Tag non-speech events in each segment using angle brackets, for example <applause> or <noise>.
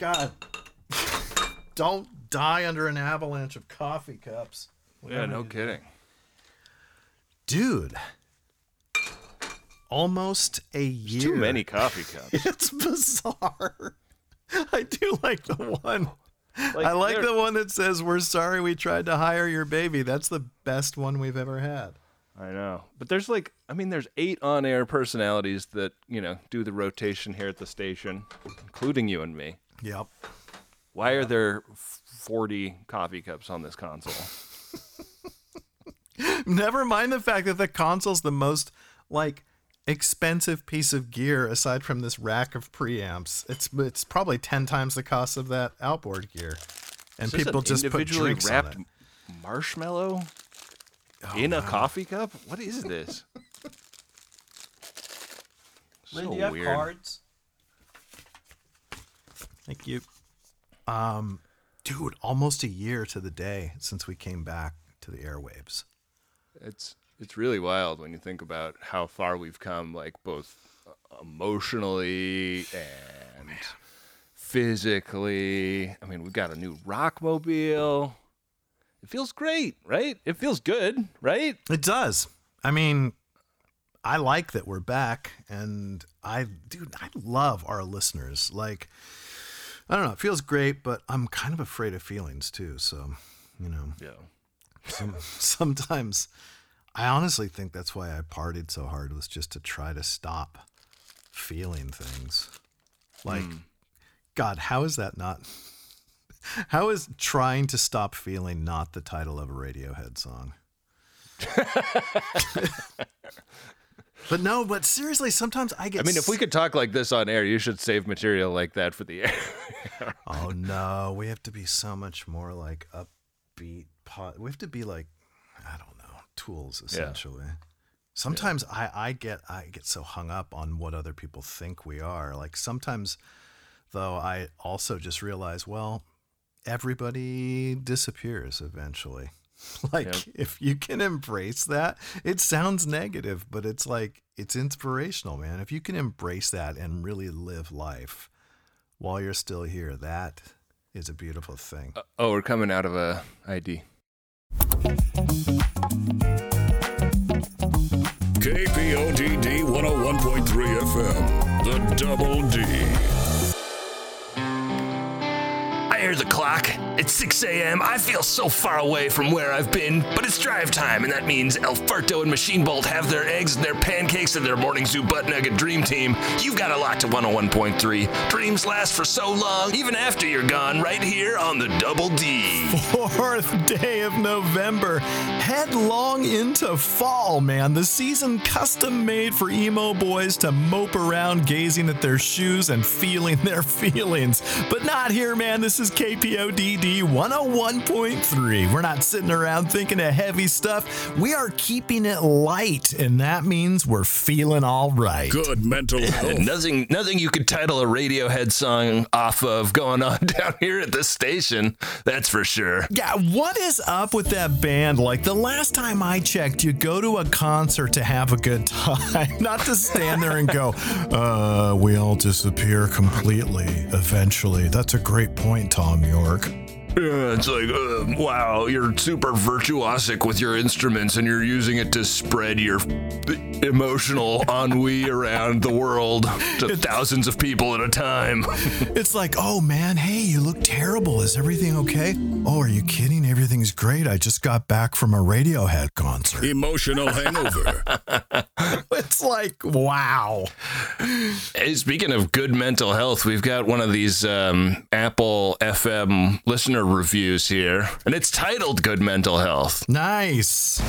God. Don't die under an avalanche of coffee cups. Yeah, no kidding. Dude. Almost a year. Too many coffee <laughs> cups. It's bizarre. <laughs> I do like the one. Like, I like they're- the one that says, We're sorry we tried to hire your baby. That's the best one we've ever had. I know. But there's like, I mean, there's eight on air personalities that, you know, do the rotation here at the station, including you and me. Yep. Why are there 40 coffee cups on this console? <laughs> Never mind the fact that the console's the most like expensive piece of gear aside from this rack of preamps. It's it's probably ten times the cost of that outboard gear, and people an just put individually drinks wrapped on it. marshmallow oh, in a coffee cup? What is this? <laughs> so weird. cards? Thank you. Um, dude, almost a year to the day since we came back to the airwaves. It's it's really wild when you think about how far we've come, like both uh, emotionally and physically. I mean, we've got a new rockmobile. It feels great, right? It feels good, right? It does. I mean, I like that we're back, and I, dude, I love our listeners. Like, I don't know, it feels great, but I'm kind of afraid of feelings too. So, you know, Yeah. some, <laughs> sometimes I honestly think that's why I partied so hard was just to try to stop feeling things. Like, hmm. God, how is that not? How is trying to stop feeling not the title of a Radiohead song? <laughs> but no, but seriously, sometimes I get. I mean, if we could talk like this on air, you should save material like that for the air. <laughs> Oh no, we have to be so much more like upbeat. Po- we have to be like, I don't know, tools essentially. Yeah. Sometimes I, I get I get so hung up on what other people think we are. Like sometimes, though, I also just realize, well, everybody disappears eventually. <laughs> Like Yep. if you can embrace that, it sounds negative, but it's like it's inspirational, man. If you can embrace that and really live life while you're still here, that is a beautiful thing. Uh, oh, we're coming out of a ID. KPODD 101.3 FM, the Double D. I hear the clock. It's 6 a.m. I feel so far away from where I've been, but it's drive time, and that means El Farto and Machine Bolt have their eggs and their pancakes and their morning zoo butt nugget dream team. You've got a lot to 101.3. Dreams last for so long, even after you're gone, right here on the Double D. Fourth day of November, headlong into fall, man. The season custom made for emo boys to mope around gazing at their shoes and feeling their <laughs> feelings. But not here, man. This is KPODD 101.3. We're not sitting around thinking of heavy stuff. We are keeping it light, and that means we're feeling all right. Good mental <laughs> health. Nothing, nothing you could title a Radiohead song off of going on <laughs> down here at this station. That's for sure. Yeah, what is up with that band? Like the last time I checked, you go to a concert to have a good time, <laughs> not to stand there and go, uh, we all disappear completely eventually. That's a great point, Thom Yorke. Yeah, it's like, uh, wow, you're super virtuosic with your instruments and you're using it to spread your emotional ennui around the world to thousands of people at a time. <laughs> It's like, oh man, hey, you look terrible. Is everything okay? Oh, are you kidding? Everything's great. I just got back from a Radiohead concert. Emotional <laughs> hangover. It's like, wow. Hey, speaking of good mental health, we've got one of these um, Apple FM listener reviews here, and it's titled Good Mental Health. Nice.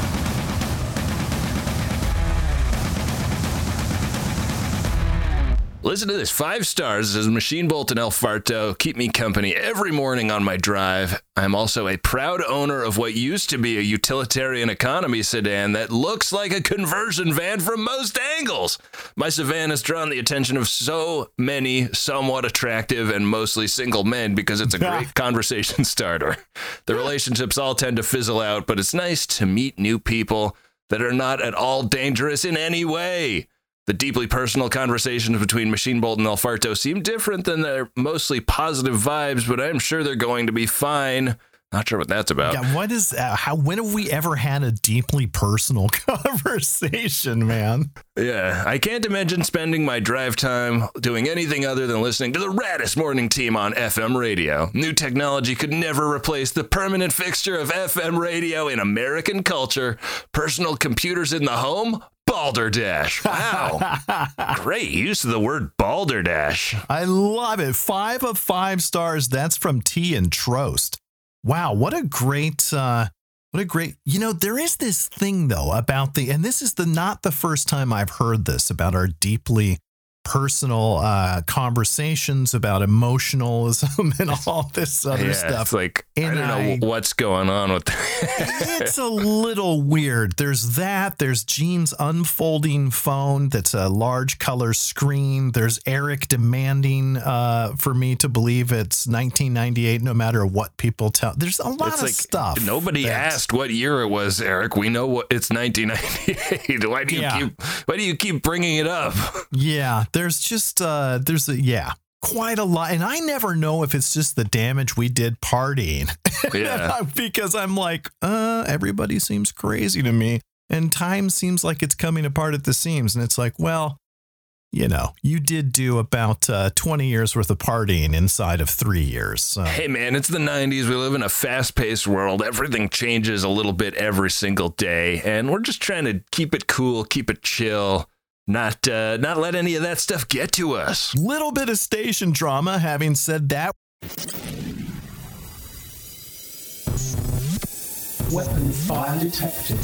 Listen to this. Five stars says Machine Bolt and El Farto keep me company every morning on my drive. I'm also a proud owner of what used to be a utilitarian economy sedan that looks like a conversion van from most angles. My sedan has drawn the attention of so many somewhat attractive and mostly single men because it's a <laughs> great conversation starter. The relationships all tend to fizzle out, but it's nice to meet new people that are not at all dangerous in any way. The deeply personal conversations between Machine Bolt and El Farto seem different than their mostly positive vibes, but I'm sure they're going to be fine. Not sure what that's about. Yeah, what is uh, how? When have we ever had a deeply personal <laughs> conversation, man? Yeah, I can't imagine spending my drive time doing anything other than listening to the raddest morning team on FM radio. New technology could never replace the permanent fixture of FM radio in American culture. Personal computers in the home. Balderdash. Wow. <laughs> Great use of the word balderdash. I love it. Five of five stars. That's from T and Trost. Wow, what a great uh what a great you know, there is this thing though about the and this is the not the first time I've heard this about our deeply personal uh conversations about emotionalism <laughs> and all this other yeah, stuff. It's like And I don't I- know what's going on with that. <laughs> it's a little weird. There's that. There's Gene's unfolding phone that's a large color screen. There's Eric demanding uh, for me to believe it's 1998, no matter what people tell. There's a lot It's of like stuff. nobody asked what year it was, Eric. We know what it's 1998. <laughs> Why do you Yeah. keep Why do you keep bringing it up? Yeah, there's just uh, there's a yeah. Quite a lot. And I never know if it's just the damage we did partying. <laughs> Yeah. because I'm like, uh, everybody seems crazy to me. And time seems like it's coming apart at the seams. And it's like, well, you know, you did do about uh, 20 years worth of partying inside of three years. So. Hey man, it's the 90s. We live in a fast-paced world. Everything changes a little bit every single day, and we're just trying to keep it cool, keep it chill, not uh, not let any of that stuff get to us. Little bit of station drama. Having said that, Weapon fire detected.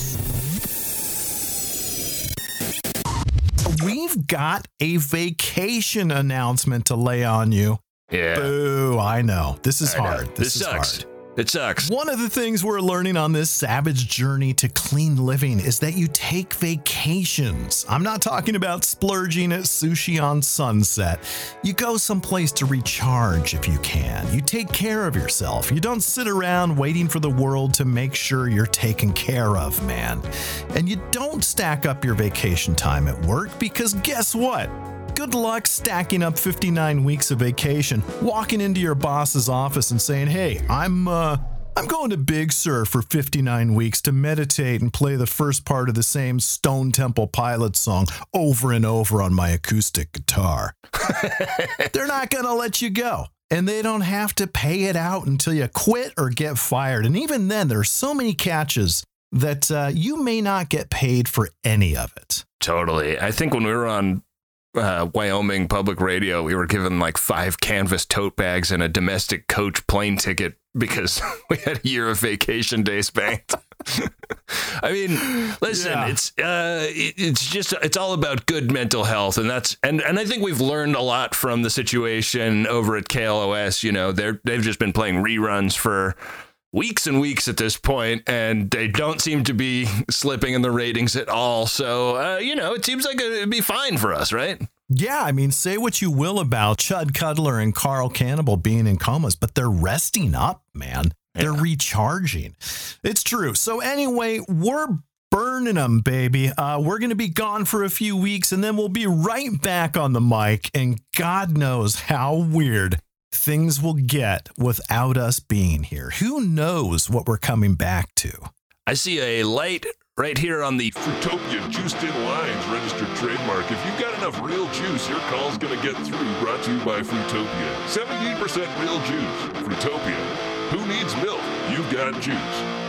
we've got a vacation announcement to lay on you. Yeah. Boo! I know this is I know. hard. This, is sucks. hard. It sucks. One of the things we're learning on this savage journey to clean living is that you take vacations. I'm not talking about splurging at sushi on sunset. You go someplace to recharge if you can. You take care of yourself. You don't sit around waiting for the world to make sure you're taken care of, man. And you don't stack up your vacation time at work because guess what? Good luck stacking up 59 weeks of vacation, walking into your boss's office and saying, "Hey, I'm uh I'm going to Big Sur for 59 weeks to meditate and play the first part of the same Stone Temple Pilots song over and over on my acoustic guitar." <laughs> They're not going to let you go. And they don't have to pay it out until you quit or get fired. And even then, there are so many catches that uh, you may not get paid for any of it. Totally. I think when we were on uh, Wyoming public radio, we were given like five canvas tote bags and a domestic coach plane ticket because <laughs> we had a year of vacation days banked. <laughs> I mean, listen, Yeah. it's uh, it- it's just it's all about good mental health, and that's and and I think we've learned a lot from the situation over at KLOS. You know, they're they've just been playing reruns for weeks and weeks at this point, and they don't seem to be slipping in the ratings at all. So, uh, you know, it seems like it'd be fine for us, right? Yeah, I mean, say what you will about Chud Cutler and Carl Cannibal being in comas, but they're resting up, man. They're recharging. It's true. So, anyway, we're burning them, baby. Uh, we're going to be gone for a few weeks and then we'll be right back on the mic. And God knows how weird things will get without us being here. Who knows what we're coming back to? I see a light right here on the. Fruitopia Juiced In Lines registered trademark. If you've got enough real juice, your call's gonna get through. Brought to you by Fruitopia. 78% real juice. Fruitopia. Who needs milk? You've got juice.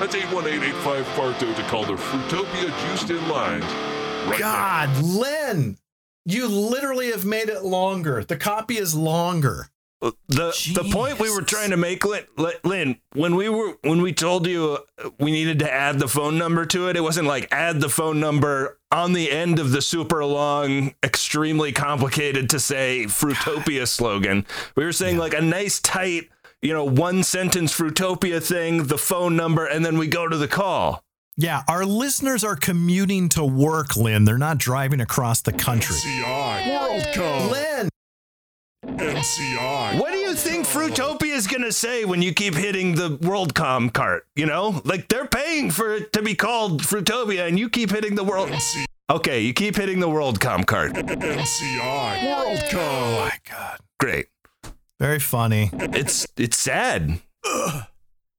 That's 818-85-FARTO to call the Fruitopia Juiced In Lines. Right now. God, Lynn, you literally have made it longer. The copy is longer. The the point we were trying to make, Lynn, Lynn, when we were when we told you uh, we needed to add the phone number to it, it wasn't like add the phone number on the end of the super long, extremely complicated to say Fruitopia <sighs> slogan. We were saying like a nice tight, you know, one sentence Fruitopia thing, the phone number, and then we go to the call. Yeah, our listeners are commuting to work, Lynn. They're not driving across the country. MCI. WorldCom. Lynn, MCI. What do you think Fruitopia is going to say when you keep hitting the WorldCom cart? You know, like they're paying for it to be called Fruitopia, and you keep hitting the World. MCI. Okay, you keep hitting the WorldCom cart. MCI WorldCom. Oh my God. Great. Very funny. It's it's sad.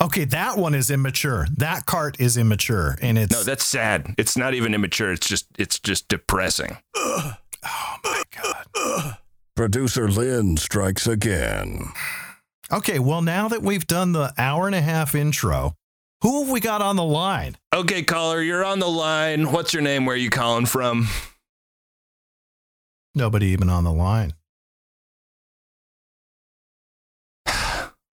Okay, that one is immature. That cart is immature, and it's No, that's sad. It's not even immature. It's just it's just depressing. my god. Producer Lynn strikes again. Okay, well now that we've done the hour and a half intro, who have we got on the line? Okay, caller, you're on the line. What's your name? Where are you calling from? Nobody even on the line. <sighs>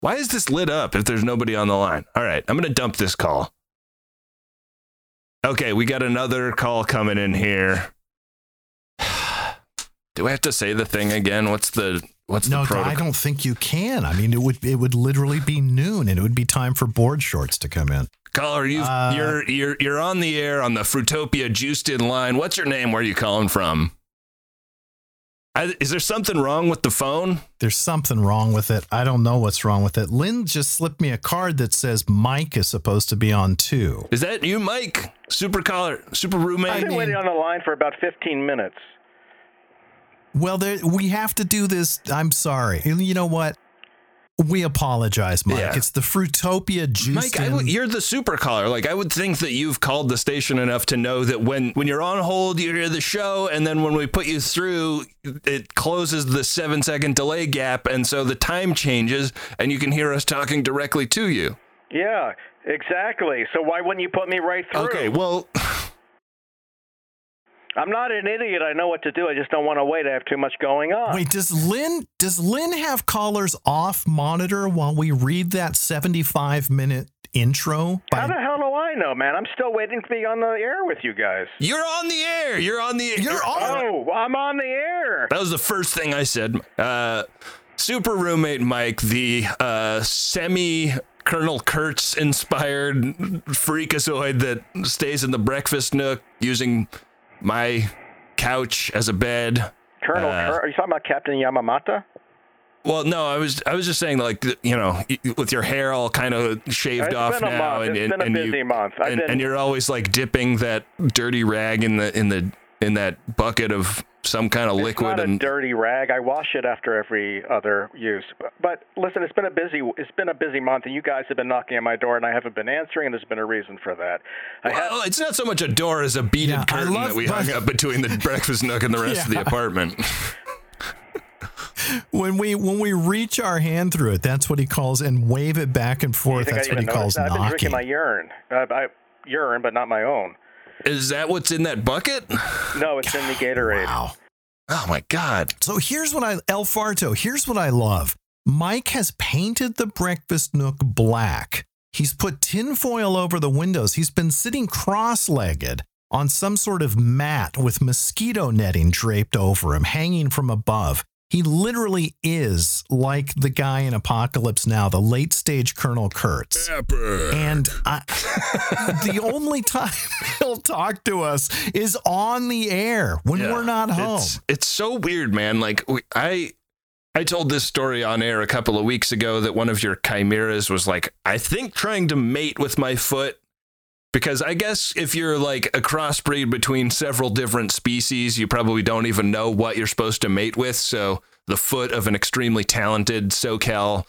Why is this lit up if there's nobody on the line? All right, I'm going to dump this call. Okay, we got another call coming in here. Do I have to say the thing again? What's the what's no, the protocol? I don't think you can. I mean, it would it would literally be noon, and it would be time for board shorts to come in. Caller, you Uh, you're you're you're on the air on the Fruitopia juiced in line. What's your name? Where are you calling from? I, is there something wrong with the phone? There's something wrong with it. I don't know what's wrong with it. Lynn just slipped me a card that says Mike is supposed to be on two. Is that you, Mike? Super caller, super roommate. I've been waiting on the line for about 15 minutes. Well, there, we have to do this. I'm sorry. You know what? We apologize, Mike. Yeah. It's the Fruitopia juice. Mike, I would, you're the super caller. Like I would think that you've called the station enough to know that when when you're on hold, you hear the show, and then when we put you through, it closes the seven second delay gap, and so the time changes, and you can hear us talking directly to you. Yeah, exactly. So why wouldn't you put me right through? Okay, well, <laughs> I'm not an idiot. I know what to do. I just don't want to wait. I have too much going on. Wait, does Lynn does Lynn have callers off monitor while we read that 75 minute intro? How the hell do I know, man? I'm still waiting to be on the air with you guys. you're on the air. You're on the. You're on. Oh, I'm on the air. That was the first thing I said. Uh, super roommate Mike, the uh, semi Colonel Kurtz inspired freakazoid that stays in the breakfast nook using my couch as a bed. Colonel, Uh, are you talking about Captain Yamamata? Well, no, I was I was just saying like you know with your hair all kind of shaved It's off now and and, and you, and, been... and you're always like dipping that dirty rag in the in the in that bucket of some kind of It's liquid not a and dirty rag. I wash it after every other use. But, but listen, it's been a busy it's been a busy month, and you guys have been knocking at my door, and I haven't been answering, and there's been a reason for that. I have, Well, it's not so much a door as a beaded Yeah, curtain love- that we hung up between the <laughs> breakfast nook and the rest of the apartment. <laughs> When we when we reach our hand through it, that's what he calls and wave it back and forth. That's I what he calls noticed that? I've been drinking my urine. Uh, I, urine, but not my own. Is that what's in that bucket? No, it's in the Gatorade. Wow. Oh my god. So here's what I El Farto, here's what I love. Mike has painted the breakfast nook black. He's put tinfoil over the windows. He's been sitting cross-legged on some sort of mat with mosquito netting draped over him, hanging from above. He literally is like the guy in Apocalypse Now, the late stage Colonel Kurtz. Dapper. And I, <laughs> the only time he'll talk to us is on the air when Yeah. we're not home. It's it's so weird, man. Like we, I I told this story on air a couple of weeks ago that one of your chimeras was like, I think trying to mate with my foot. Because I guess if you're like a crossbreed between several different species, you probably don't even know what you're supposed to mate with. So the foot of an extremely talented SoCal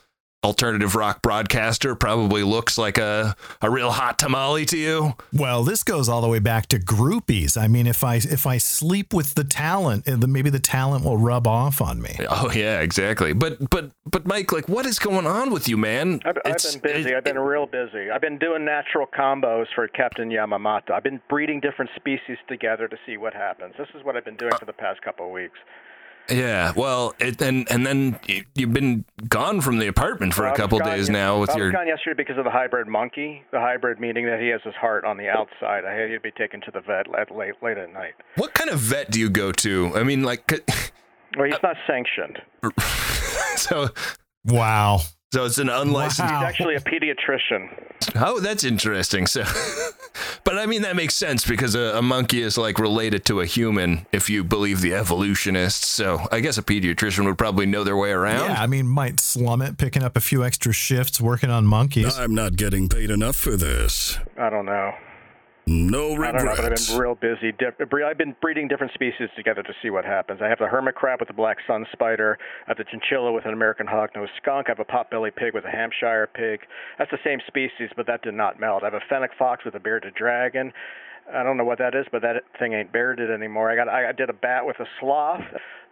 alternative rock broadcaster probably looks like a, a real hot tamale to you. Well, this goes all the way back to groupies. I mean, if I if I sleep with the talent, uh, then maybe the talent will rub off on me. Oh yeah, exactly. But but but Mike, like, what is going on with you, man? I've, I've been busy. it- I've been real busy. I've been doing natural combos for Captain Yamamata. I've been breeding different species together to see what happens. This is what I've been doing for the past couple of weeks. Yeah. Well, it, and and then you, you've been gone from the apartment for I a was couple days yes- now with I your. gone yesterday because of the hybrid monkey, the hybrid meaning that he has his heart on the outside. I had to be taken to the vet at late late at night. What kind of vet do you go to? I mean, like, <laughs> Well, he's not sanctioned. <laughs> so Wow. So it's an unlicensed. Wow. He's actually a pediatrician. Oh, that's interesting. So, <laughs> but I mean that makes sense because a, a monkey is like related to a human if you believe the evolutionists. So I guess a pediatrician would probably know their way around. Yeah, I mean, might slum it, picking up a few extra shifts, working on monkeys. I'm not getting paid enough for this. I don't know. No I don't know, but I've been real busy. I've been breeding different species together to see what happens. I have the hermit crab with the black sun spider. I have the chinchilla with an American hognose skunk. I have a potbelly pig with a Hampshire pig. That's the same species, but that did not melt. I have a fennec fox with a bearded dragon. I don't know what that is, but that thing ain't bearded anymore. I got I did a bat with a sloth.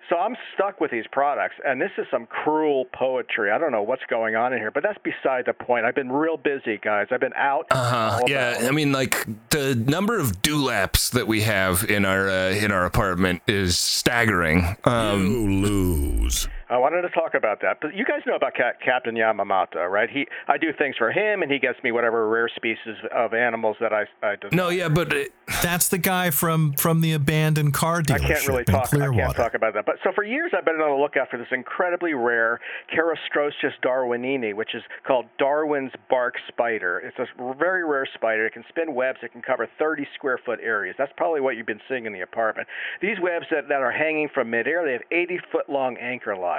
So I'm stuck with these products, and this is some cruel poetry. I don't know what's going on in here, but that's beside the point. I've been real busy, guys. I've been out. Uh huh. Yeah, I mean, like the number of dewlaps that we have in our uh, in our apartment is staggering. Um, you lose. I wanted to talk about that, but you guys know about Cap- Captain Yamamoto, right? He, I do things for him, and he gets me whatever rare species of animals that I, I no, yeah, but uh, That's the guy from from the abandoned car dealership. I can't really talk. I can't talk about that. But so for years, I've been on the lookout for this incredibly rare Charastrosius darwinini, which is called Darwin's bark spider. It's a very rare spider. It can spin webs. It can cover 30 square foot areas. That's probably what you've been seeing in the apartment. These webs that, that are hanging from midair, they have 80 foot long anchor lines.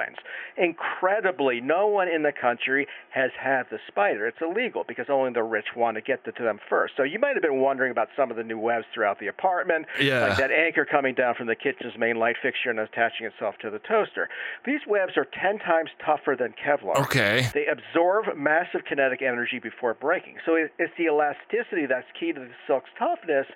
Incredibly, no one in the country has had the spider. It's illegal because only the rich want to get to them first. So you might have been wondering about some of the new webs throughout the apartment, Yeah. like that anchor coming down from the kitchen's main light fixture and attaching itself to the toaster. These webs are 10 times tougher than Kevlar. okay. They absorb massive kinetic energy before breaking. So it, it's the elasticity that's key to the silk's toughness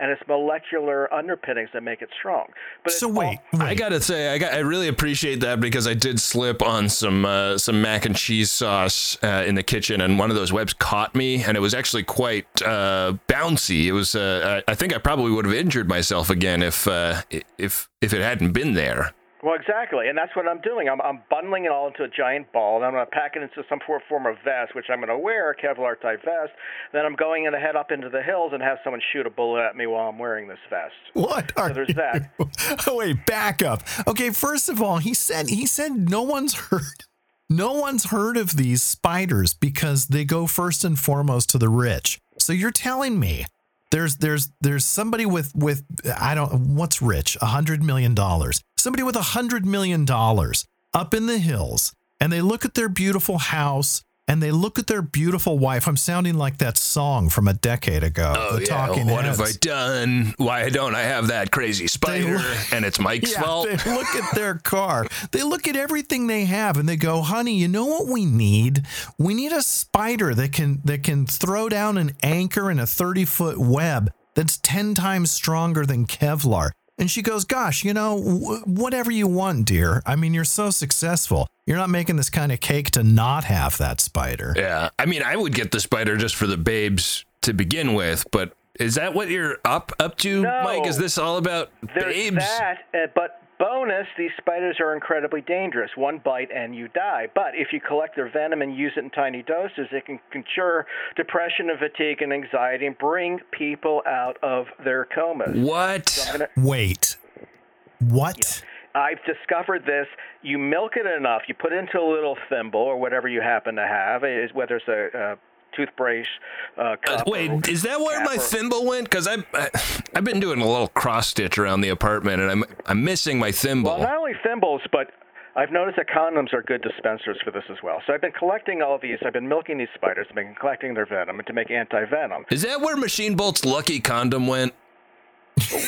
and its molecular underpinnings that make it strong. But So wait, all- wait. I gotta say, I got, I really appreciate that because I did slip on some uh, some mac and cheese sauce uh, in the kitchen, and one of those webs caught me, and it was actually quite uh, bouncy. It was, uh, I I think I probably would have injured myself again if uh, if if it hadn't been there. Well, exactly, and that's what I'm doing. I'm, I'm bundling it all into a giant ball, and I'm going to pack it into some for- form of vest, which I'm going to wear, a Kevlar type vest. Then I'm going to head up into the hills and have someone shoot a bullet at me while I'm wearing this vest. What are there's you? that. <laughs> Oh wait, back up. Okay, first of all, he said he said no one's heard no one's heard of these spiders because they go first and foremost to the rich. So you're telling me there's there's there's somebody with with I don't what's rich a hundred million dollars somebody with a hundred million dollars up in the hills and they look at their beautiful house and they look at their beautiful wife. I'm sounding like that song from a decade ago. Oh the yeah, Talking what have I done? Why don't I have that crazy spider? look- <laughs> and it's Mike's Yeah, fault. they <laughs> look at their car. They look at everything they have and they go, "Honey, you know what we need? We need a spider that can that can throw down an anchor in a 30-foot web that's 10 times stronger than Kevlar." And she goes, "Gosh, you know, w- whatever you want, dear. I mean, you're so successful. You're not making this kind of cake to not have that spider." Yeah, I mean, I would get the spider just for the babes to begin with, but is that what you're up up to, No. Mike? Is this all about babes? that, uh, but bonus, these spiders are incredibly dangerous. One bite and you die. But if you collect their venom and use it in tiny doses, it can cure depression and fatigue and anxiety and bring people out of their comas. What? Wait. What? I've discovered this. You milk it enough, you put it into a little thimble or whatever you happen to have, is whether it's a, a toothbrush, uh, Uh, cup or wait, is that where cap my or- thimble went? Because I've I, I've been doing a little cross stitch around the apartment, and I'm I'm missing my thimble. Well, not only thimbles, but I've noticed that condoms are good dispensers for this as well. So I've been collecting all these. I've been milking these spiders. I've been collecting their venom to make anti-venom. Is that where Machine Bolt's lucky condom went?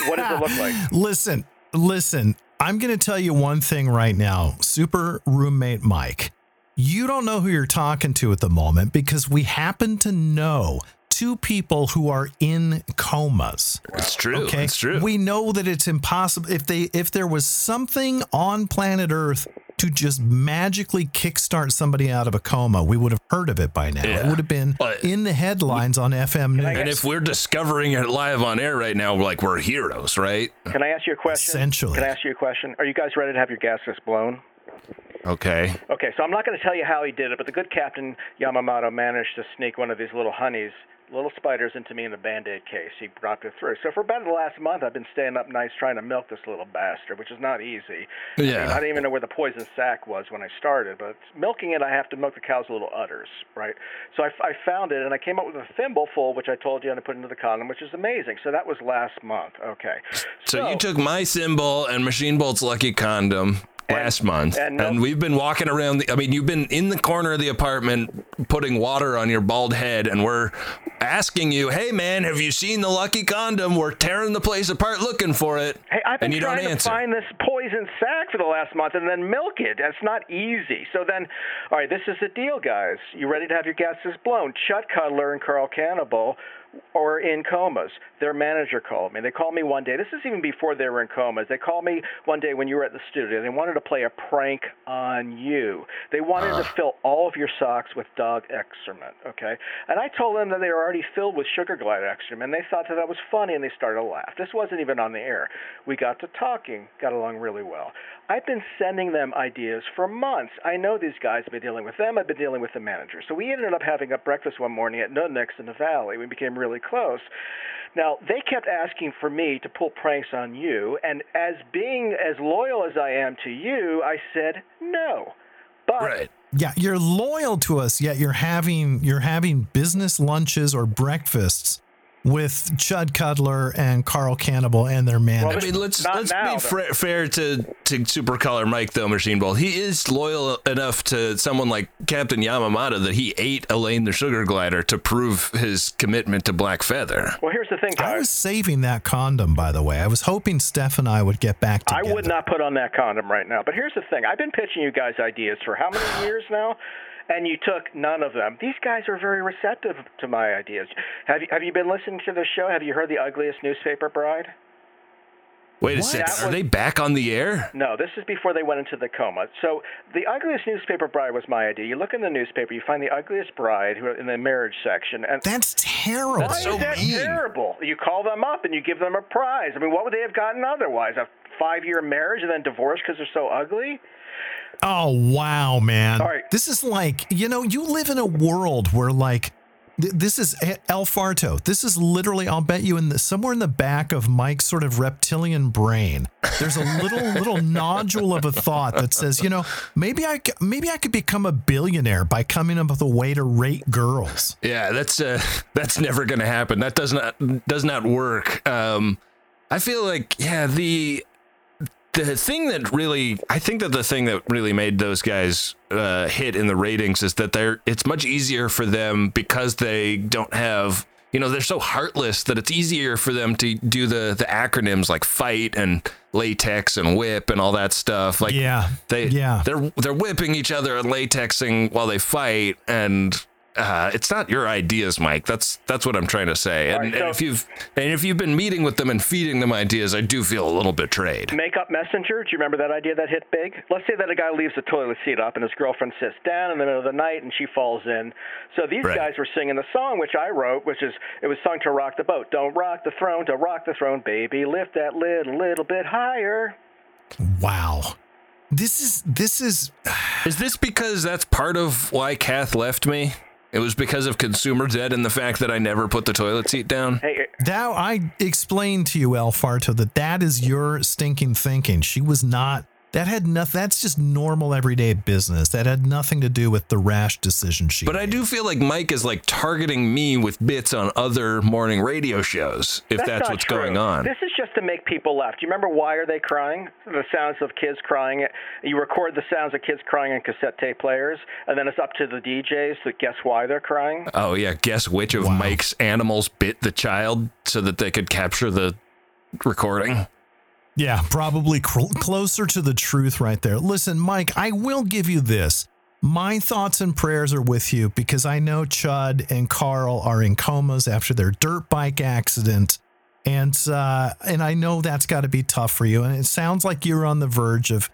What does it look like? <laughs> Listen, listen. I'm going to tell you one thing right now, super roommate Mike. You don't know who you're talking to at the moment because we happen to know two people who are in comas. It's true. Okay, It's true. we know that it's impossible if they if there was something on planet Earth to just magically kickstart somebody out of a coma, we would have heard of it by now. It would have been But- in the headlines on FM News. and if we're discovering it live on air right now, like we're heroes, right? Can I ask you a question? Essentially. Can I ask you a question? Are you guys ready to have your gaskets blown? Okay. Okay, so I'm not going to tell you how he did it, but the good Captain Yamamoto managed to sneak one of these little honeys, little spiders, into me in a band-aid case. He brought it through. So for about the last month, I've been staying up nights trying to milk this little bastard, which is not easy. I, mean, Yeah. I didn't even know where the poison sac was when I started, but milking it, I have to milk the cow's little udders, right? So I, I found it, and I came up with a thimble full, which I told you and I put into the condom, which is amazing. So that was last month. Okay. So, you took my symbol and Machine Bolt's lucky condom last month, and and, no- we've been walking around. The, I mean, you've been in the corner of the apartment putting water on your bald head and we're asking you, "Hey man, have you seen the lucky condom? We're tearing the place apart looking for it." Hey, I've been and you don't trying to find this poison sack for the last month and then milk it. That's not easy. So then, all right, this is the deal, guys. You ready to have your gases blown? Chud Cutler and Carl Cannibal are in comas. Their manager called me. They called me one day. This is even before they were in comas. They called me one day when you were at the studio. They wanted to play a prank on you. They wanted to fill all of your socks with dog excrement, okay? And I told them that they were already filled with sugar glider excrement. And they thought that that was funny and they started to laugh. This wasn't even on the air. We got to talking, got along really well. I've been sending them ideas for months. I know these guys. I've been dealing with them. I've been dealing with the manager. So we ended up having a breakfast one morning at Nudnik's in the Valley. We became really close. Now, they kept asking for me to pull pranks on you, and as being as loyal as I am to you, I said no. But Right. Yeah, you're loyal to us, yet you're having you're having business lunches or breakfasts with Chud Cutler and Carl Cannibal and their man I manager. mean, let's let's now, be fra- fair to to Super Caller Mike though, Machine Bolt. He is loyal enough to someone like Captain Yamamata that he ate Elaine the Sugar Glider to prove his commitment to Black Feather. well, here's the thing, I guys. was saving that condom, by the way. I was hoping Steph and I would get back together. I would not put on that condom right now. But here's the thing: I've been pitching you guys ideas for how many years now, and you took none of them. These guys are very receptive to my ideas. Have you Have you been listening to the show? Have you heard the ugliest newspaper bride? Wait a What? second, That are was- they back on the air? No, this is before they went into the coma. So the ugliest newspaper bride was my idea. You look in the newspaper, you find the ugliest bride who in the marriage section, and That's terrible. why so is that mean. terrible? You call them up and you give them a prize. I mean, what would they have gotten otherwise? A five-year marriage and then divorce because they're so ugly? Oh wow, man! All right. This is like you know you live in a world where like th- this is El Farto. This is literally I'll bet you in the somewhere in the back of Mike's sort of reptilian brain. There's a little little <laughs> nodule of a thought that says you know maybe I maybe I could become a billionaire by coming up with a way to rate girls. Yeah, that's uh, <laughs> that's never gonna happen. That does not does not work. Um, I feel like yeah the the thing that really I think that the thing that really made those guys uh, hit in the ratings is that they're it's much easier for them because they don't have you know they're so heartless that it's easier for them to do the the acronyms like fight and latex and whip and all that stuff like Yeah, they yeah. they're they're whipping each other and latexing while they fight and uh, it's not your ideas, Mike. That's that's what I'm trying to say. And, right, and if you've and if you've been meeting with them and feeding them ideas, I do feel a little betrayed. Makeup messenger. Do you remember that idea that hit big? Let's say that a guy leaves the toilet seat up and his girlfriend sits down in the middle of the night and she falls in. So these Right. guys were singing the song which I wrote, which is it was sung to rock the boat. Don't rock the throne, to rock the throne, baby. Lift that lid a little bit higher. Wow, this is this is <sighs> Is this because that's part of why Kath left me? It was because of consumer debt and the fact that I never put the toilet seat down. Hey, uh, Now I explained to you, El Farto, that that is your stinking thinking. She was not. That had nothing. That's just normal everyday business. That had nothing to do with the rash decision she. But I do feel like Mike is like targeting me with bits on other morning radio shows, if that's, not what's true. going on. This is just to make people laugh. Do you remember Why Are They Crying? The sounds of kids crying. You record the sounds of kids crying on cassette tape players, and then it's up to the DJs to guess why they're crying. Oh yeah, guess which of Mike's animals bit the child so that they could capture the recording. Yeah, probably cl- closer to the truth right there. Listen, Mike, I will give you this. My thoughts and prayers are with you because I know Chud and Carl are in comas after their dirt bike accident. And uh, and I know that's got to be tough for you. And it sounds like you're on the verge of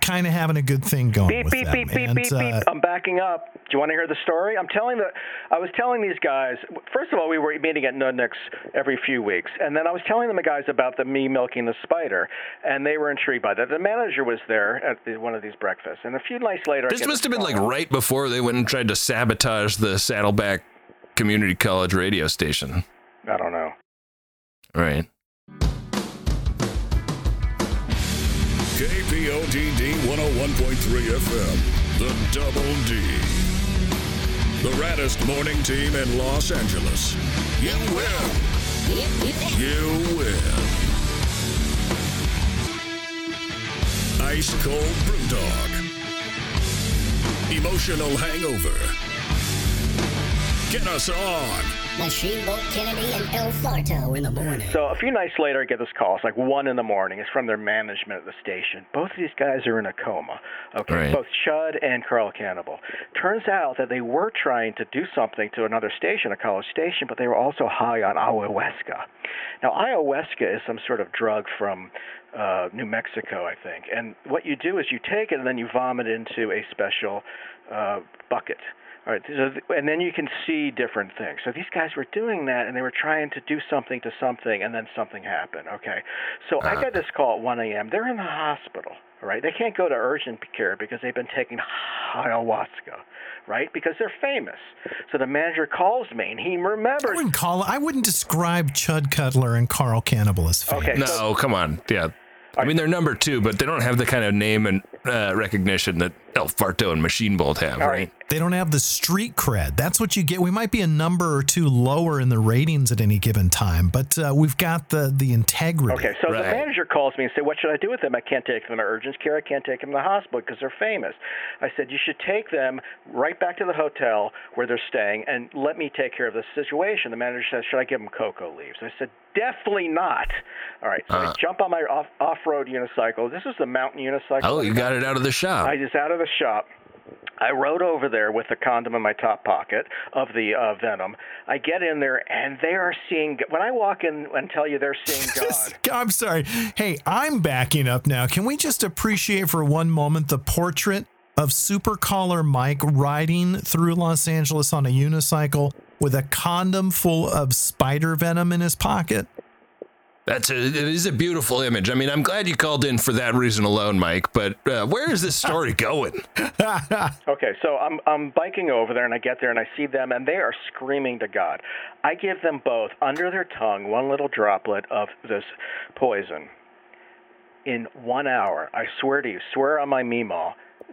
kind of having a good thing going Beep with beep them. beep beep And, beep uh, beep. I'm backing up. Do you want to hear the story? I'm telling the. I was telling these guys. First of all, we were meeting at Nudnik's every few weeks, and then I was telling the guys about the me milking the spider, and they were intrigued by that. The manager was there at the, one of these breakfasts, and a few nights later, This get must have been like right before they went and tried to sabotage the Saddleback Community College radio station. I don't know. Right. KPOTD 101.3 FM, the Double D. The raddest morning team in Los Angeles. You win. You win. Ice cold brew dog. Emotional hangover. Get us on. Machine Bolt Kennedy and El Farto in the morning. So a few nights later, I get this call. It's like one in the morning. It's from their management at the station. Both of these guys are in a coma. Okay, Right. both Chud and Carl Cannibal. Turns out that they were trying to do something to another station, a college station, but they were also high on ayahuasca. Now, ayahuasca is some sort of drug from uh, New Mexico, I think. And what you do is you take it and then you vomit into a special uh, bucket. All right, so th- and then you can see different things. So these guys were doing that, and they were trying to do something to something, and then something happened. Okay, so I uh-huh. got this call at 1 a.m. They're in the hospital. All right, they can't go to urgent care because they've been taking ayahuasca, right? Because they're famous. So the manager calls me, and he remembers. I remembers. wouldn't call I wouldn't describe Chud Cutler and Carl Cannibal as famous. Okay, so No, come on. Yeah. I mean, they're number two, but they don't have the kind of name and uh, recognition that El Farto and Machine Bolt have, all right? right. They don't have the street cred. That's what you get. We might be a number or two lower in the ratings at any given time, but uh, we've got the the integrity. Okay, so the manager calls me and says, "What should I do with them? I can't take them to urgent care. I can't take them to the hospital because they're famous." I said, "You should take them right back to the hotel where they're staying and let me take care of the situation." The manager says, "Should I give them cocoa leaves?" I said, "Definitely not." All right, so I jump on my off off-road unicycle. This is the mountain unicycle. Oh, you got it out of the shop. I just out of the shop. I rode over there with the condom in my top pocket of the uh, venom. I get in there and they are seeing. When I walk in and tell you they're seeing <laughs> God. I'm sorry. Hey, I'm backing up now. Can we just appreciate for one moment the portrait of Super Caller Mike riding through Los Angeles on a unicycle with a condom full of spider venom in his pocket? That's a, it is a beautiful image. I mean, I'm glad you called in for that reason alone, Mike. But uh, where is this story <laughs> going? Okay, so I'm I'm biking over there and I get there and I see them and they are screaming to God. I give them both under their tongue one little droplet of this poison. In one hour, I swear to you, swear on my Meemaw,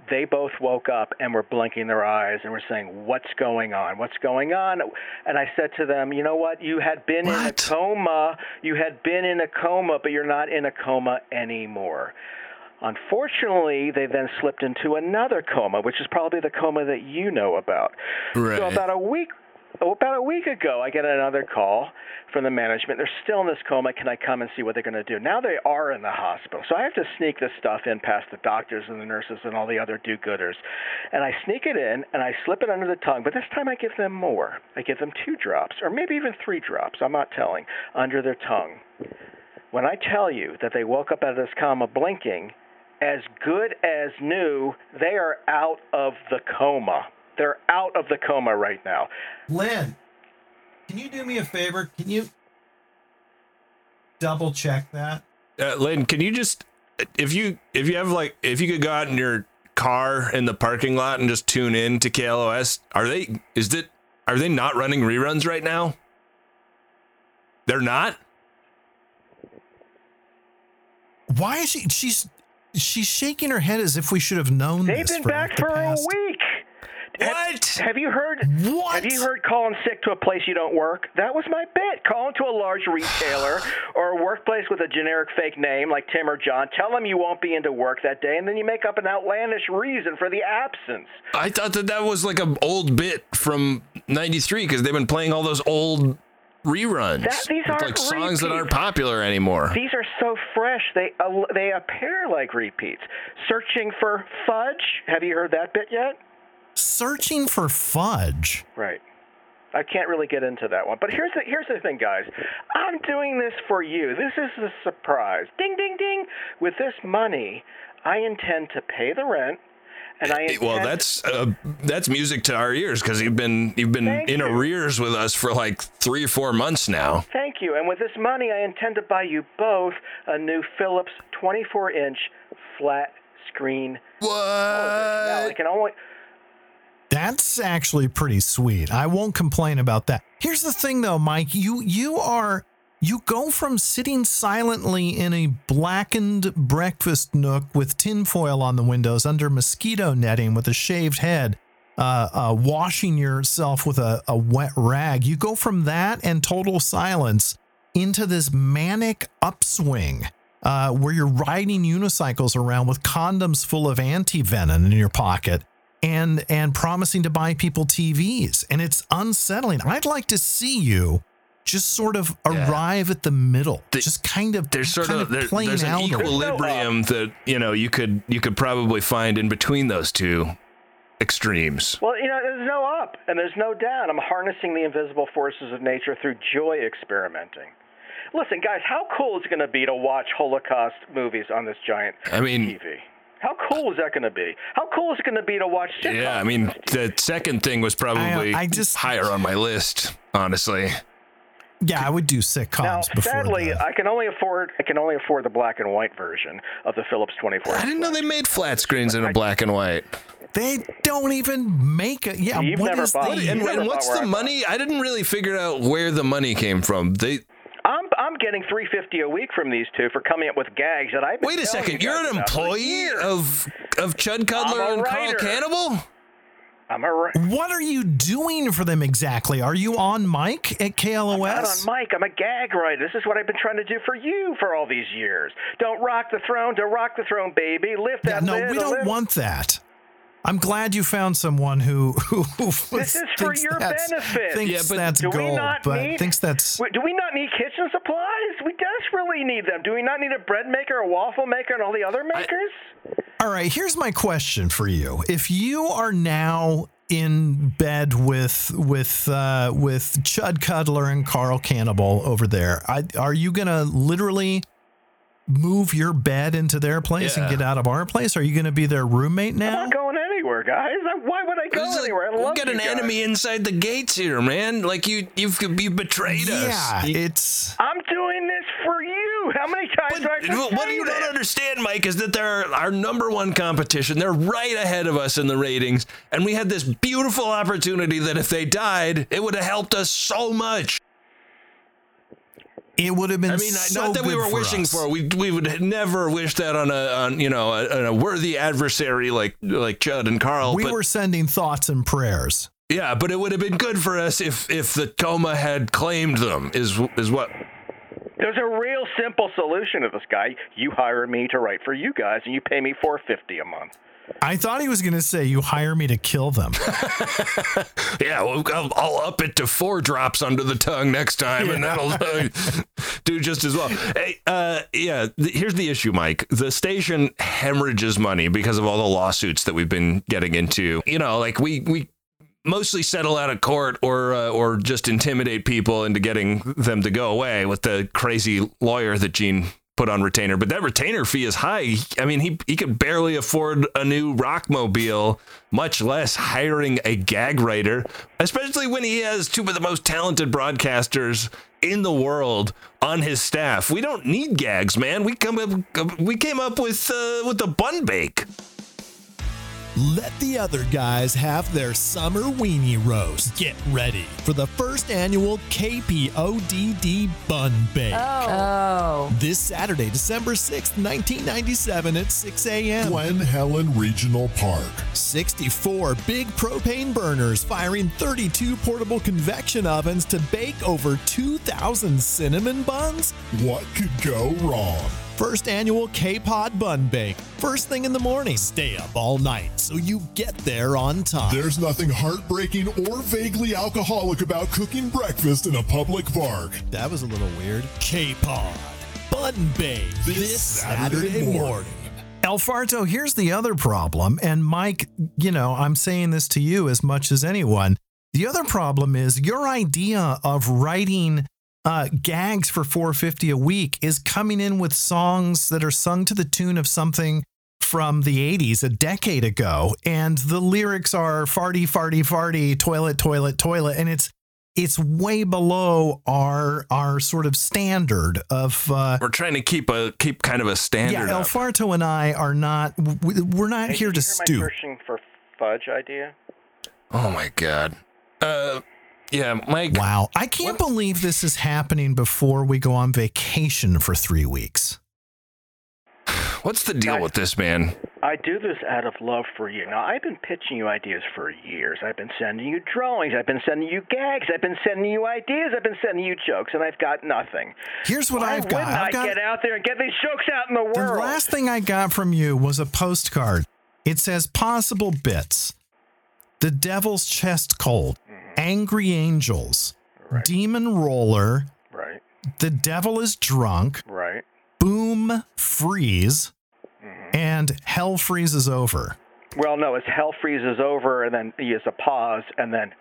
they both woke up and were blinking their eyes and were saying, "What's going on? What's going on?" And I said to them, "You know what? You had been in a coma. You had been in a coma, but you're not in a coma anymore." Unfortunately, they then slipped into another coma, which is probably the coma that you know about. So about a week about a week ago, I get another call from the management. They're still in this coma. Can I come and see what they're going to do? Now they are in the hospital. So I have to sneak this stuff in past the doctors and the nurses and all the other do-gooders. And I sneak it in and I slip it under the tongue, but this time I give them more. I give them two drops or maybe even three drops. I'm not telling under their tongue. When I tell you that they woke up out of this coma blinking, as good as new, they are out of the coma. They're out of the coma right now. Lynn, can you do me a favor? Can you double check that? Uh, Lynn, can you just if you if you have like if you could go out in your car in the parking lot and just tune in to KLOS, are they is it are they not running reruns right now? They're not? Why is she? She's she's shaking her head as if we should have known They've this been for back like the for a week. Have- What? Have, you heard? What? Have you heard calling sick to a place you don't work? That was my bit. Calling to a large retailer <sighs> or a workplace with a generic fake name like Tim or John. Tell them you won't be into work that day, and then you make up an outlandish reason for the absence. I thought that that was like an old bit from 93 because they've been playing all those old reruns. That- these aren't like songs that aren't popular anymore. These are so fresh. They uh, they appear like repeats. Searching for fudge. Have you heard that bit yet? Searching for fudge. Right. I can't really get into that one. But here's the here's the thing, guys. I'm doing this for you. This is a surprise. Ding ding ding. With this money, I intend to pay the rent and I intend well, that's uh, that's music to our ears because you've been you've been Thank in you. arrears with us for like three or four months now. Thank you. And with this money, I intend to buy you both a new Philips 24-inch flat screen television. Now, I can only That's actually pretty sweet. I won't complain about that. Here's the thing though, Mike, you you are you go from sitting silently in a blackened breakfast nook with tinfoil on the windows under mosquito netting with a shaved head, uh, uh, washing yourself with a, a wet rag. You go from that and total silence into this manic upswing uh, where you're riding unicycles around with condoms full of anti venom in your pocket and and promising to buy people TVs, and it's unsettling. I'd like to see you just sort of Yeah. arrive at the middle, The- just kind of There's sort kind of there, there's an out. equilibrium that you know you could you could probably find in between those two extremes. Well, you know, there's no up and there's no down. I'm harnessing the invisible forces of nature through joy experimenting. Listen, guys, how cool is it going to be to watch Holocaust movies on this giant I mean- TV? How cool is that going to be? How cool is it going to be to watch sitcoms Yeah, I mean the second thing was probably uh, I just- higher on my list, honestly. yeah, I would do sitcoms Now, before. sadly, the- I can only afford I can only afford the black and white version of the Philips 24. I didn't know they made flat screens in a black and white. they don't even make it. Yeah, You've what never is bought the? And, and what's the money? I didn't really figure out where the money came from. They I'm I'm getting 350 a week from these two for coming up with gags that I've been wait a second. you You're an employee of of Chud Cutler and Carl. Cannibal. I'm a ri- What are you doing for them exactly? Are you on mic at KLOS? I'm not on mic. I'm a gag writer. This is what I've been trying to do for you for all these years. Don't rock the throne. Don't rock the throne, baby. Lift Yeah, that no, lid. we don't lid. want that. I'm glad you found someone who <laughs> who, who This is for your that's- benefit. Thinks Yeah, but that's do we gold, not but need- thinks that's do we not need kitchen supplies? We desperately need them. Do we not need a bread maker, a waffle maker, and all the other makers? All right, here's my question for you. If you are now in bed with with uh, with Chud Cutler and Carl Cannibal over there, I, are you gonna literally move your bed into their place and get out of our place? Are you gonna be their roommate now? I'm not going anywhere, guys. I- Why would I go like, anywhere? I we love got you an guys. enemy inside the gates here, man. Like you, you've you betrayed Yeah, us. You- it's I'm doing this for you. How many times do I have to But what say you don't understand, Mike, is that they're our number one competition. They're right ahead of us in the ratings, and we had this beautiful opportunity that if they died, it would have helped us so much. It would have been I mean, so not that we were for wishing us. for. it. We we would never wish that on a on you know a, on a worthy adversary like like Judd and Carl. We but, were sending thoughts and prayers. yeah, but it would have been good for us if if the Toma had claimed them. Is is what There's a real simple solution to this guy. You hire me to write for you guys, and you pay me 450 a month. I thought he was going to say, "You hire me to kill them." <laughs> Yeah, well, I'll, I'll up it to four drops under the tongue next time, and that'll uh, do just as well. Hey, uh, yeah, th- here's the issue, Mike. The station hemorrhages money because of all the lawsuits that we've been getting into. You know, like we we mostly settle out of court or uh, or just intimidate people into getting them to go away with the crazy lawyer that Gene put on retainer. But that retainer fee is high. I mean, he he could barely afford a new Rockmobile, much less hiring a gag writer, especially when he has two of the most talented broadcasters in the world on his staff. We don't need gags, man. We come up, we came up with uh, with the bun bake. Let the other guys have their summer weenie roast. Get ready for the first annual KPODD Bun Bake. Oh. oh. This Saturday, December 6th, 1997 at 6 a.m. Glen Helen Regional Park. 64 big propane burners firing 32 portable convection ovens to bake over 2,000 cinnamon buns. What could go wrong? First annual K-Pod Bun Bake. First thing in the morning. Stay up all night so you get there on time. There's nothing heartbreaking or vaguely alcoholic about cooking breakfast in a public park. That was a little weird. K-Pod Bun Bake This this, Saturday Saturday, morning. morning. El Farto, here's the other problem. And Mike, you know, I'm saying this to you as much as anyone. The other problem is your idea of writing uh, gags for 450 a week is coming in with songs that are sung to the tune of something from the 80s, a decade ago, and the lyrics are farty, farty, farty, toilet, toilet, toilet, and it's it's way below our our sort of standard of uh, We're trying to keep a keep kind of a standard. yeah, El up. Farto and I are not. We're not Hey, here did to you hear my stoop. searching for fudge idea? Oh my god. Uh, yeah, Mike. Wow, I can't believe this is happening before we go on vacation for three weeks. <sighs> What's the deal Guys. with this man? I do this out of love for you. Now, I've been pitching you ideas for years. I've been sending you drawings. I've been sending you gags. I've been sending you ideas. I've been sending you jokes, and I've got nothing. Here's what Why I've got. I've I got get out there and get these jokes out in the world. the last thing I got from you was a postcard. It says possible bits. The Devil's Chest Cold, Mm-hmm. Angry Angels, Demon Roller, Right. The Devil is Drunk, Right. Boom Freeze, Mm-hmm. and Hell Freezes Over. Well, no, it's hell freezes over, and then he has a pause, and then,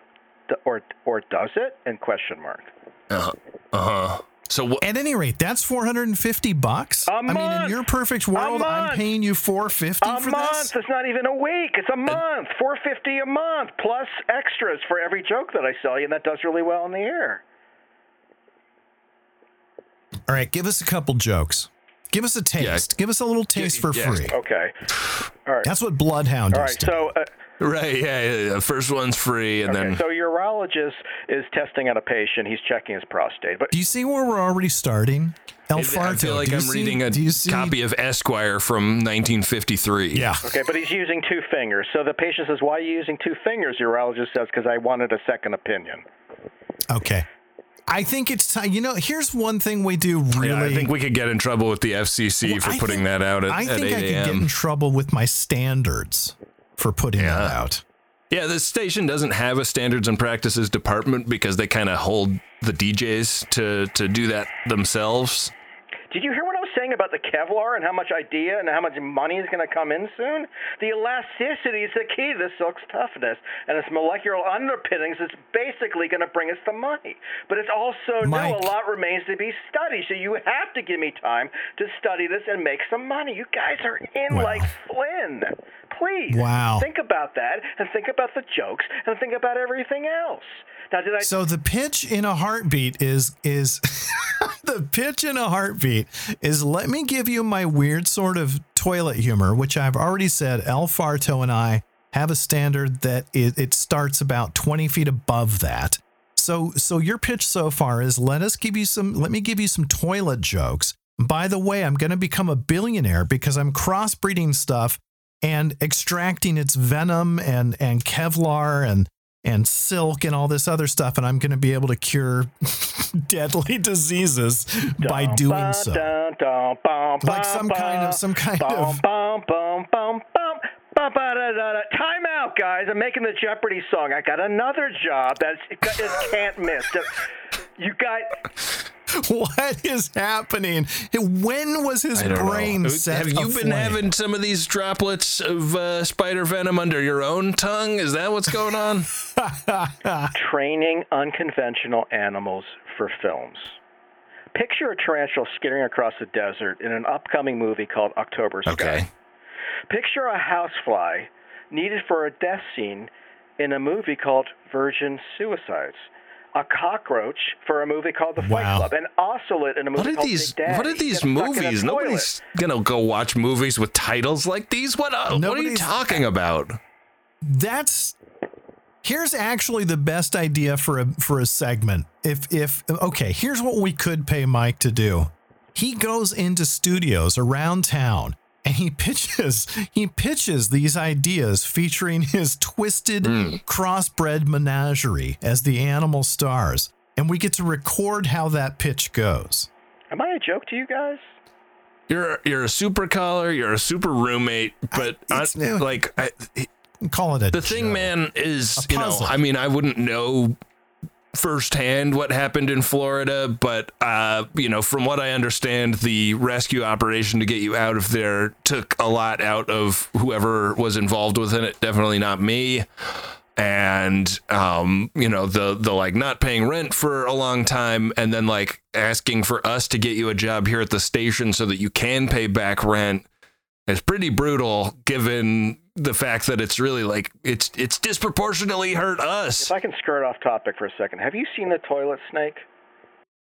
or or does it? And question mark. Uh-huh. Uh huh. So what? At any rate, that's 450 bucks. A I mean, in your perfect world, I'm paying you 450 A for month. this. It's not even a week. It's a month. Four fifty a month plus extras for every joke that I sell you, and that does really well in the air. All right, give us a couple jokes. Give us a taste. Give us a little taste for yeah. free. Okay. All right. That's what Bloodhound All is. right. So. Uh, Right. Yeah. yeah, yeah. First one's free, and Okay, then so urologist is testing on a patient. He's checking his prostate. But Do you see where we're already starting? El I Farto. feel like I'm see- reading a do you see- copy of Esquire from 1953. Yeah. okay, but he's using two fingers. So the patient says, "Why are you using two fingers?" Urologist says, "Because I wanted a second opinion." Okay. I think it's time. You know, here's one thing we do really. Yeah, I think we could get in trouble with the FCC Well, for I putting think- that out at, I at think 8 I could get in trouble with my standards for putting that out. Yeah, this station doesn't have a standards and practices department because they kind of hold the DJs to to do that themselves. Did you hear what I was saying about the Kevlar and how much idea and how much money is going to come in soon? The elasticity is the key to the silk's toughness, and its molecular underpinnings is basically going to bring us the money. But it's also Mike. no, a lot remains to be studied. So you have to give me time to study this and make some money. You guys are in Wow. like Flynn. Please Wow. think about that and think about the jokes and think about everything else. Now, did I? So the pitch in a heartbeat is is <laughs> the pitch in a heartbeat is let me give you my weird sort of toilet humor, which I've already said. El Farto and I have a standard that it, it starts about twenty feet above that. So so your pitch so far is let us give you some let me give you some toilet jokes. By the way, I'm going to become a billionaire because I'm crossbreeding stuff and extracting its venom and and Kevlar and and silk and all this other stuff, and I'm going to be able to cure <laughs> deadly diseases by doing so. Like some kind of some kind of. Time out, guys. I'm making the Jeopardy song. I got another job that's it can't miss. You got <laughs> what is happening? When was his brain know. set Have you been having some of these droplets of uh, spider venom under your own tongue? Is that what's going on? <laughs> training unconventional animals for films. Picture a tarantula skittering across the desert in an upcoming movie called October Sky. Okay. Picture a housefly needed for a death scene in a movie called Virgin Suicides. A cockroach for a movie called The Fight Wow. Club. An ocelot in a movie What are called these? Big Daddy. What are these Gets stuck in a movies? Nobody's gonna go watch movies with titles like these. What? Uh, what are you talking about? That's here's actually the best idea for a for a segment. If if okay, here's what we could pay Mike to do. He goes into studios around town and he pitches he pitches these ideas featuring his twisted hmm. crossbred menagerie as the animal stars. And we get to record how that pitch goes. Am I a joke to you guys? You're you're a super caller. You're a super roommate. But I, it's- like I, Call it a the thing, man, is A you know. I mean, I wouldn't know firsthand what happened in Florida, but uh, you know, from what I understand, the rescue operation to get you out of there took a lot out of whoever was involved within it. Definitely not me. And um, you know, the the like not paying rent for a long time and then like asking for us to get you a job here at the station so that you can pay back rent is pretty brutal given the fact that it's really like it's it's disproportionately hurt us. If I can skirt off topic for a second, have you seen the toilet snake?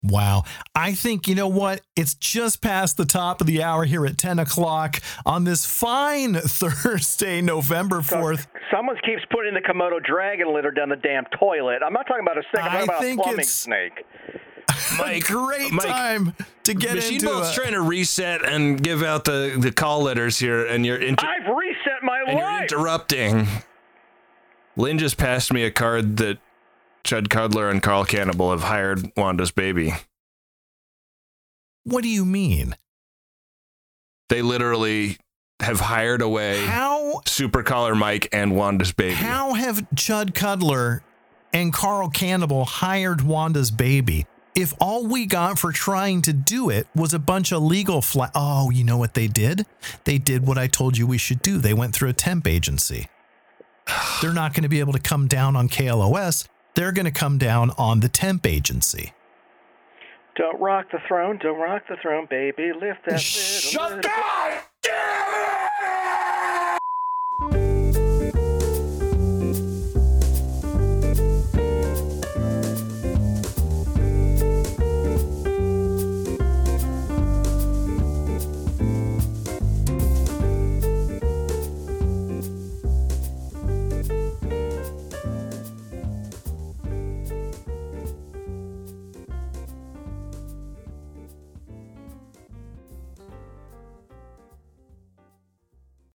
Wow. I think, you know what? It's just past the top of the hour here at 10 o'clock on this fine <laughs> Thursday, November 4th. Someone keeps putting the Komodo dragon litter down the damn toilet. I'm not talking about a snake. I'm I talking about a think plumbing it's- snake. <laughs> Mike, Great Mike, time to get Machine into Bolt's it. trying to reset and give out the, the call letters here, and you're inter- I've reset my and you're life. interrupting. Lynn just passed me a card that Chud Cutler and Carl Cannibal have hired Wanda's baby. What do you mean? They literally have hired away. How How Super Caller Mike and Wanda's baby. how have Chud Cutler and Carl Cannibal hired Wanda's baby? If all we got for trying to do it was a bunch of legal fla- Oh, you know what they did? They did what I told you we should do. They went through a temp agency. <sighs> They're not going to be able to come down on KLOS. They're going to come down on the temp agency. Don't rock the throne, don't rock the throne, baby. Lift that shit. Shut little, little